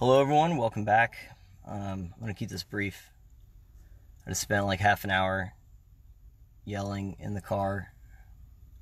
Hello, everyone. Welcome back. Um, I'm going to keep this brief. I just spent like half an hour yelling in the car.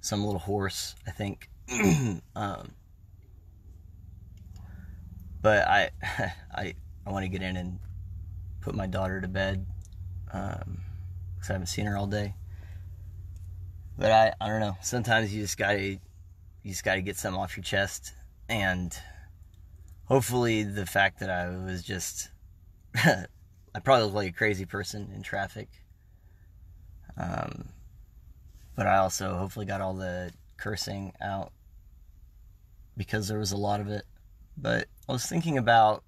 Some little hoarse, I think. um, but I, I, I want to get in and put my daughter to bed because um, I haven't seen her all day. But I, I don't know. Sometimes you just gotta, you just gotta get something off your chest, and hopefully the fact that I was just I probably look like a crazy person in traffic. Um, but I also hopefully got all the cursing out because there was a lot of it. But I was thinking about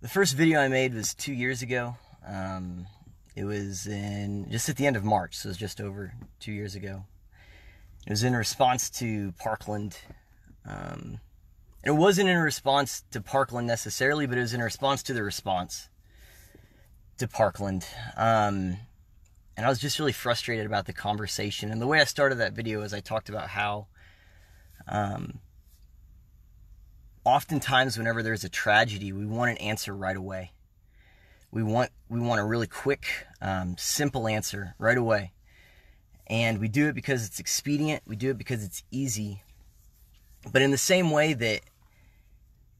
the first video I made was two years ago. Um, it was in just at the end of March, so it was just over two years ago. It was in response to Parkland. Um, it wasn't in response to Parkland necessarily, but it was in response to the response to Parkland. Um, and I was just really frustrated about the conversation. And the way I started that video is I talked about how um, oftentimes whenever there's a tragedy, we want an answer right away. We want we want a really quick, um, simple answer right away. And we do it because it's expedient. We do it because it's easy. But in the same way that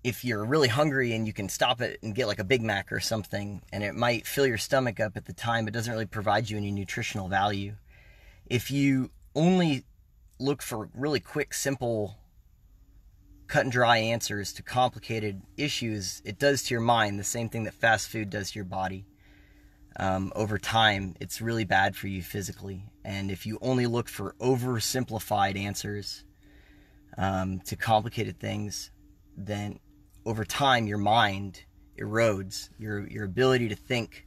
if you're really hungry and you can stop it and get like a Big Mac or something, and it might fill your stomach up at the time, it doesn't really provide you any nutritional value. If you only look for really quick, simple, cut and dry answers to complicated issues, it does to your mind the same thing that fast food does to your body. Um, over time, it's really bad for you physically. And if you only look for oversimplified answers um, to complicated things, then over time your mind erodes. Your your ability to think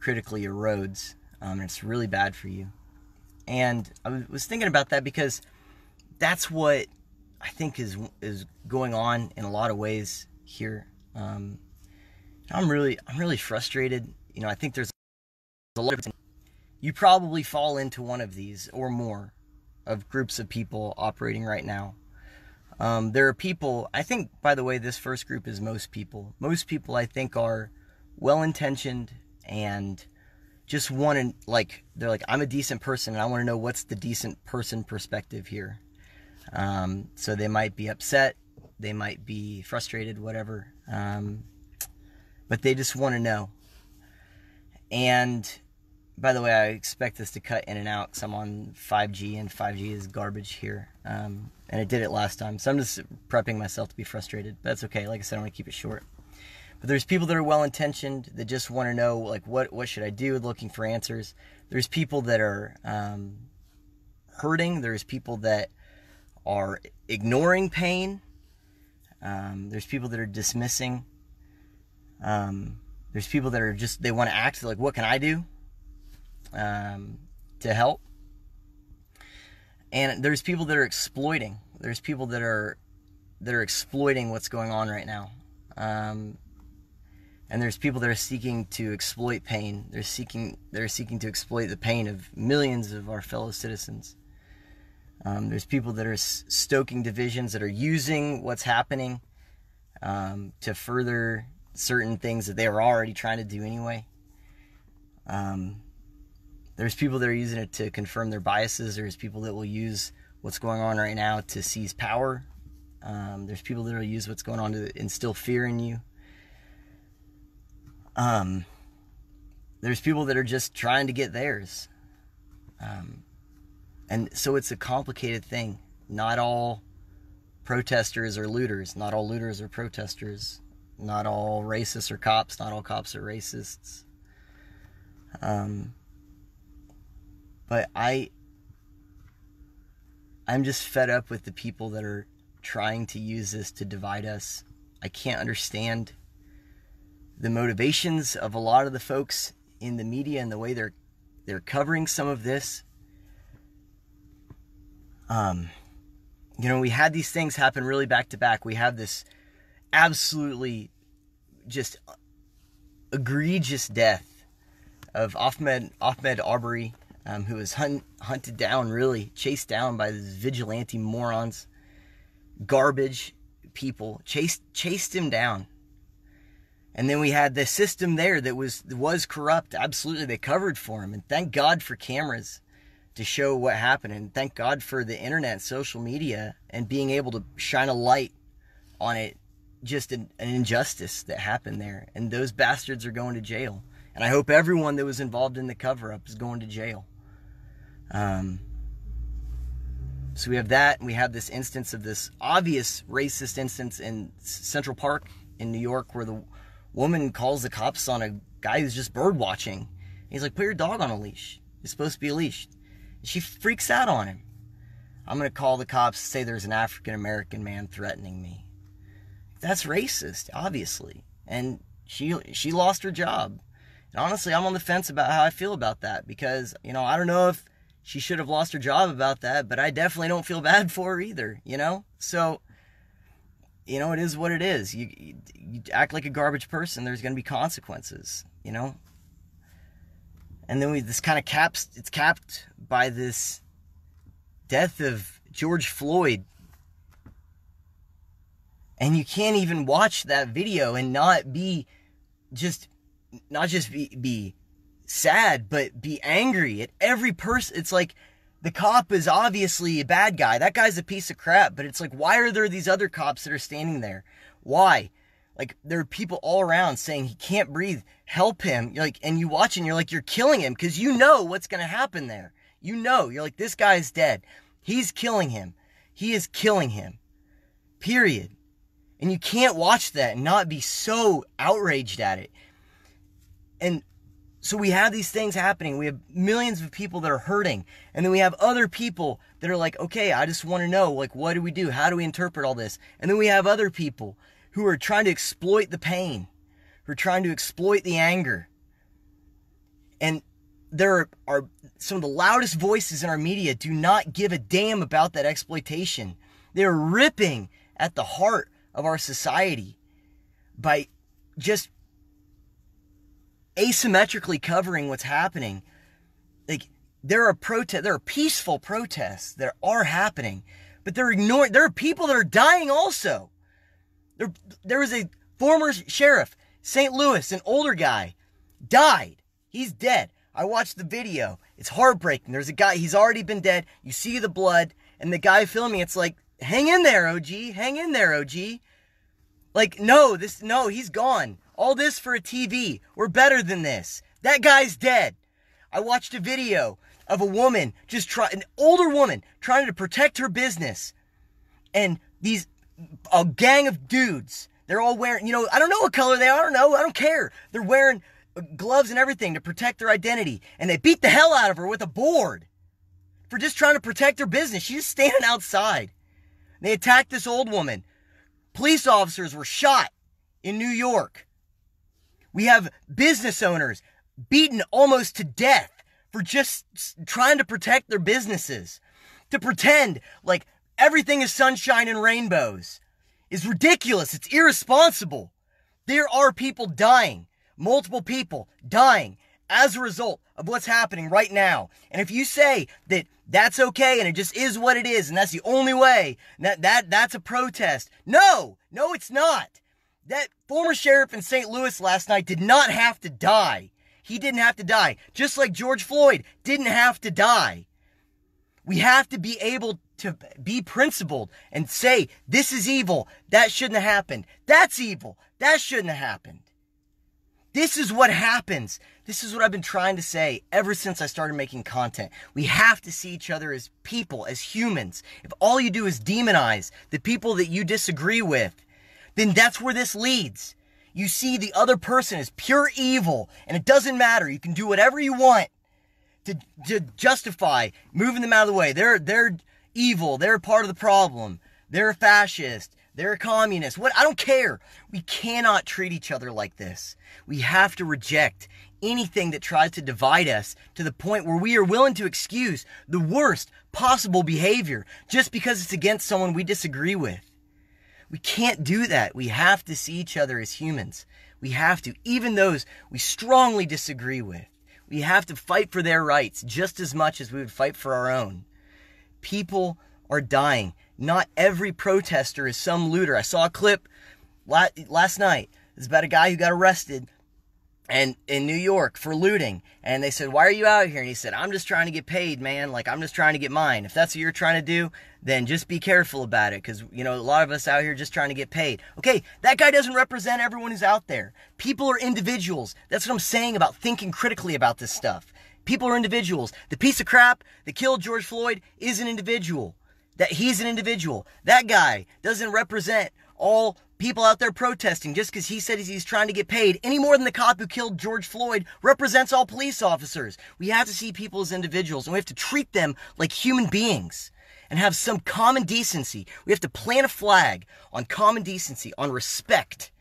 critically erodes um, and it's really bad for you. And i was thinking about that because that's what i think is is going on in a lot of ways here. Um, i'm really i'm really frustrated. You know i think there's a lot of you probably fall into one of these or more of groups of people operating right now um, there are people, I think, by the way, this first group is most people. Most people, I think, are well intentioned and just want to, like, they're like, I'm a decent person and I want to know what's the decent person perspective here. Um, so they might be upset, they might be frustrated, whatever. Um, but they just want to know. And by the way, I expect this to cut in and out because I'm on 5G and 5G is garbage here. Um, and I did it last time. So I'm just prepping myself to be frustrated. That's okay. Like I said, I want to keep it short. But there's people that are well intentioned that just want to know, like, what, what should I do, looking for answers. There's people that are um, hurting. There's people that are ignoring pain. Um, there's people that are dismissing. Um, there's people that are just, they want to act like, what can I do? um, to help. And there's people that are exploiting. There's people that are that are exploiting what's going on right now. Um, and there's people that are seeking to exploit pain. They're seeking they're seeking to exploit the pain of millions of our fellow citizens. Um, there's people that are stoking divisions that are using what's happening um, to further certain things that they were already trying to do anyway. Um, there's people that are using it to confirm their biases. There's people that will use what's going on right now to seize power. Um, there's people that will use what's going on to instill fear in you. Um, there's people that are just trying to get theirs. Um, and so it's a complicated thing. Not all protesters are looters. Not all looters are protesters. Not all racists are cops. Not all cops are racists. Um, but I I'm just fed up with the people that are trying to use this to divide us. I can't understand the motivations of a lot of the folks in the media and the way they're they're covering some of this. Um, you know, we had these things happen really back to back. We have this absolutely just egregious death of Ahmaud Ahmaud Arbery um, who was hunt, hunted down, really chased down by these vigilante morons. Garbage, people chased chased him down. And then we had the system there that was was corrupt. Absolutely, they covered for him, and thank God for cameras to show what happened, and thank God for the internet, social media, and being able to shine a light on it. Just an, an injustice that happened there, and those bastards are going to jail. And I hope everyone that was involved in the cover up is going to jail. Um, so we have that, and we have this instance of this obvious racist instance in Central Park in New York where the woman calls the cops on a guy who's just bird watching. He's like, put your dog on a leash. It's supposed to be leashed. And she freaks out on him. I'm going to call the cops and say there's an African American man threatening me. That's racist, obviously. And she she lost her job. And honestly, I'm on the fence about how I feel about that because, you know, I don't know if she should have lost her job about that, but I definitely don't feel bad for her either, you know? So, you know, it is what it is. You, you, you act like a garbage person, there's going to be consequences, you know? And then we, this kind of caps, it's capped by this death of George Floyd. And you can't even watch that video and not be just, not just be, be sad, but be angry at every person. It's like, the cop is obviously a bad guy. That guy's a piece of crap. But it's like, why are there these other cops that are standing there? Why? Like there are people all around saying he can't breathe. Help him. You're like, and you watch and you're like, you're killing him because you know what's gonna happen there. You know, you're like, this guy is dead. He's killing him. He is killing him. Period. And you can't watch that and not be so outraged at it. And so we have these things happening. We have millions of people that are hurting. And then we have other people that are like, okay, I just want to know, like, what do we do? How do we interpret all this? And then we have other people who are trying to exploit the pain, who are trying to exploit the anger. And there are some of the loudest voices in our media do not give a damn about that exploitation. They're ripping at the heart of our society by just asymmetrically covering what's happening. Like there are protest, there are peaceful protests that are happening, but they're ignoring. There are people that are dying also. There, there was a former sheriff, St. Louis, an older guy, died. He's dead. I watched the video. It's heartbreaking. There's a guy. He's already been dead. You see the blood, and the guy filming. It's like, hang in there, OG. Hang in there, OG. Like, no, this, no, he's gone. All this for a TV. We're better than this. That guy's dead. I watched a video of a woman just try an older woman trying to protect her business. And these a gang of dudes, they're all wearing, you know, I don't know what color they are, I don't know, I don't care. They're wearing uh, gloves and everything to protect their identity. And they beat the hell out of her with a board for just trying to protect her business. She's standing outside. They attacked this old woman. Police officers were shot in New York. We have business owners beaten almost to death for just trying to protect their businesses. To pretend like everything is sunshine and rainbows is ridiculous. It's irresponsible. There are people dying, multiple people dying as a result of what's happening right now. And if you say that that's okay and it just is what it is and that's the only way, that that that's a protest. No, no it's not. That former sheriff in St. Louis last night did not have to die. He didn't have to die. Just like George Floyd didn't have to die. We have to be able to be principled and say, this is evil. That shouldn't have happened. That's evil. That shouldn't have happened. This is what happens. This is what I've been trying to say ever since I started making content. We have to see each other as people, as humans. If all you do is demonize the people that you disagree with, then that's where this leads. You see the other person is pure evil, and it doesn't matter. You can do whatever you want to, to justify moving them out of the way. They're they're evil. They're part of the problem. They're a fascist. They're a communist. What I don't care. We cannot treat each other like this. We have to reject anything that tries to divide us to the point where we are willing to excuse the worst possible behavior just because it's against someone we disagree with. We can't do that. We have to see each other as humans. We have to, even those we strongly disagree with. We have to fight for their rights just as much as we would fight for our own. People are dying. Not every protester is some looter. I saw a clip last night. It's about a guy who got arrested and in New York for looting. And they said, Why are you out here? And he said, I'm just trying to get paid, man. Like, I'm just trying to get mine. If that's what you're trying to do, then just be careful about it. Because, you know, a lot of us out here just trying to get paid. Okay, that guy doesn't represent everyone who's out there. People are individuals. That's what I'm saying about thinking critically about this stuff. People are individuals. The piece of crap that killed George Floyd is an individual. That he's an individual. That guy doesn't represent all people out there protesting just because he said he's trying to get paid any more than the cop who killed George Floyd represents all police officers. We have to see people as individuals and we have to treat them like human beings and have some common decency. We have to plant a flag on common decency, on respect,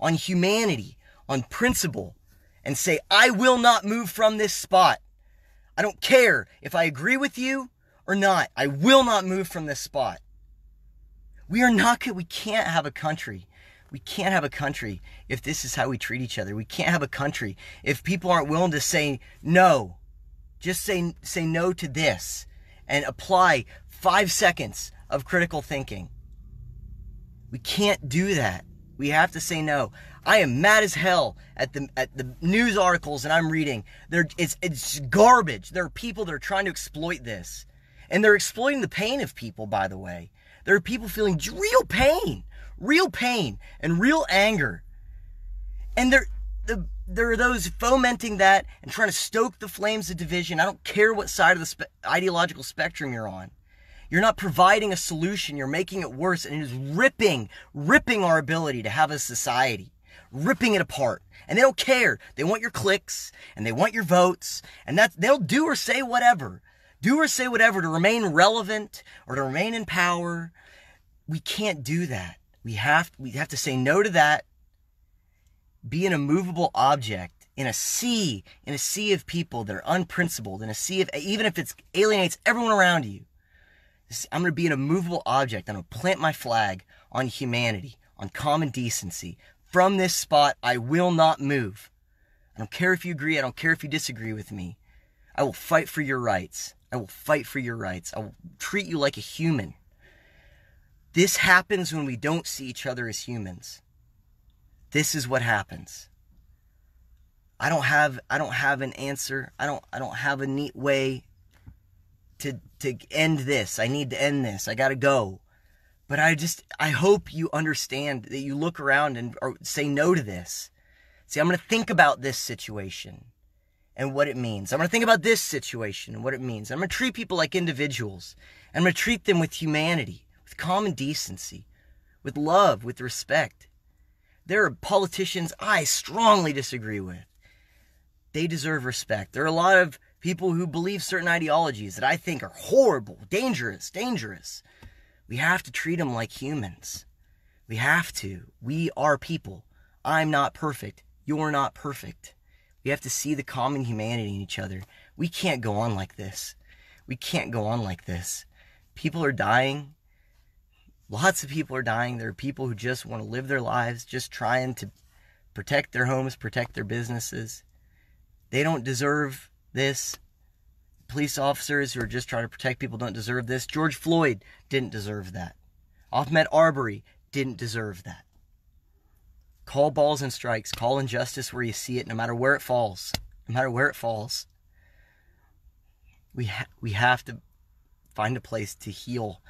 on humanity, on principle, and say, I will not move from this spot. I don't care if I agree with you or not. I will not move from this spot. We are not good. we can't have a country. We can't have a country if this is how we treat each other. We can't have a country if people aren't willing to say no. Just say say no to this and apply 5 seconds of critical thinking. We can't do that. We have to say no. I am mad as hell at the at the news articles that I'm reading. They're it's it's garbage. There are people that are trying to exploit this. And they're exploiting the pain of people, by the way. There are people feeling real pain, real pain, and real anger. And there, the, there are those fomenting that and trying to stoke the flames of division. I don't care what side of the spe- ideological spectrum you're on. You're not providing a solution, you're making it worse, and it is ripping, ripping our ability to have a society, ripping it apart. And they don't care. They want your clicks and they want your votes, and that they'll do or say whatever do or say whatever to remain relevant or to remain in power. We can't do that. We have we have to say no to that. Be an immovable object in a sea, in a sea of people that are unprincipled, in a sea of even if it alienates everyone around you. I'm going to be an immovable object. I'm going to plant my flag on humanity, on common decency. From this spot, I will not move. I don't care if you agree. I don't care if you disagree with me. I will fight for your rights. I will fight for your rights. I will treat you like a human. This happens when we don't see each other as humans. This is what happens. I don't have I don't have an answer. I don't I don't have a neat way to to end this. I need to end this. I got to go. But I just I hope you understand that you look around and say no to this. See, I'm going to think about this situation and what it means. I'm going to think about this situation and what it means. I'm going to treat people like individuals. I'm going to treat them with humanity, with common decency, with love, with respect. There are politicians I strongly disagree with. They deserve respect. There are a lot of people who believe certain ideologies that I think are horrible, dangerous, dangerous. We have to treat them like humans. We have to. We are people. I'm not perfect. You're not perfect. We have to see the common humanity in each other. We can't go on like this. We can't go on like this. People are dying. Lots of people are dying. There are people who just want to live their lives, just trying to protect their homes, protect their businesses. They don't deserve this. Police officers who are just trying to protect people don't deserve this. George Floyd didn't deserve that. Ahmaud Arbery didn't deserve that. Call balls and strikes. Call injustice where you see it, no matter where it falls. No matter where it falls. We, ha- we have to find a place to heal.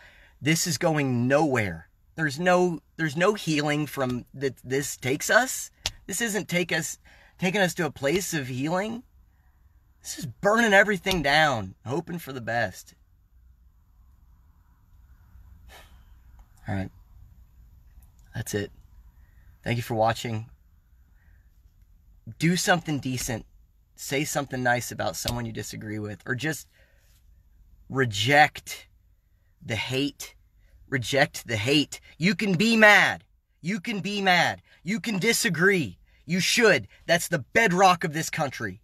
This is going nowhere. There's no there's no healing from that this takes us. This isn't take us taking us to a place of healing. This is burning everything down, hoping for the best. All right. That's it. Thank you for watching. Do something decent. Say something nice about someone you disagree with, or just reject the hate. Reject the hate. You can be mad. You can be mad. You can disagree. You should. That's the bedrock of this country.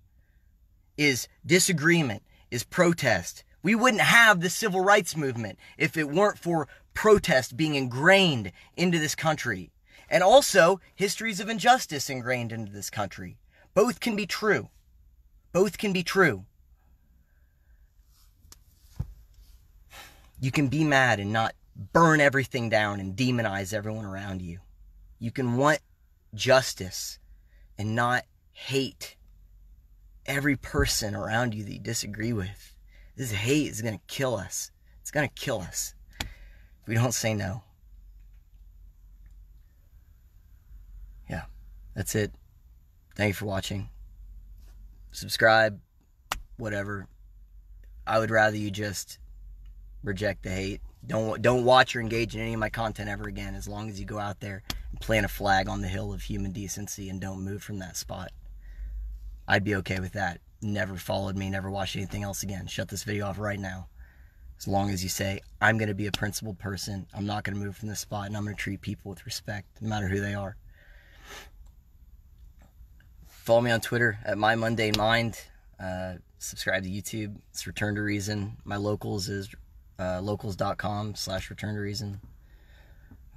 Is disagreement, is protest. We wouldn't have the civil rights movement if it weren't for protest being ingrained into this country and also histories of injustice ingrained into this country. Both can be true. Both can be true. You can be mad and not burn everything down and demonize everyone around you. You can want justice and not hate every person around you that you disagree with. This hate is going to kill us. It's going to kill us if we don't say no. That's it. Thank you for watching. Subscribe, whatever. I would rather you just reject the hate. Don't don't watch or engage in any of my content ever again as long as you go out there and plant a flag on the hill of human decency and don't move from that spot. I'd be okay with that. Never followed me, never watched anything else again. Shut this video off right now. As long as you say, I'm going to be a principled person, I'm not going to move from this spot, and I'm going to treat people with respect, no matter who they are. Follow me on Twitter at My Monday Mind. Uh, subscribe to YouTube. It's Return to Reason. My locals is uh, locals.com slash return to reason.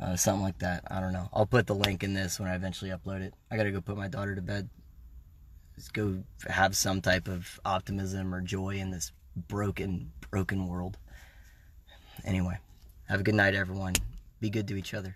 Uh, something like that. I don't know. I'll put the link in this when I eventually upload it. I gotta go put my daughter to bed. Just go have some type of optimism or joy in this broken, broken world. Anyway, have a good night, everyone. Be good to each other.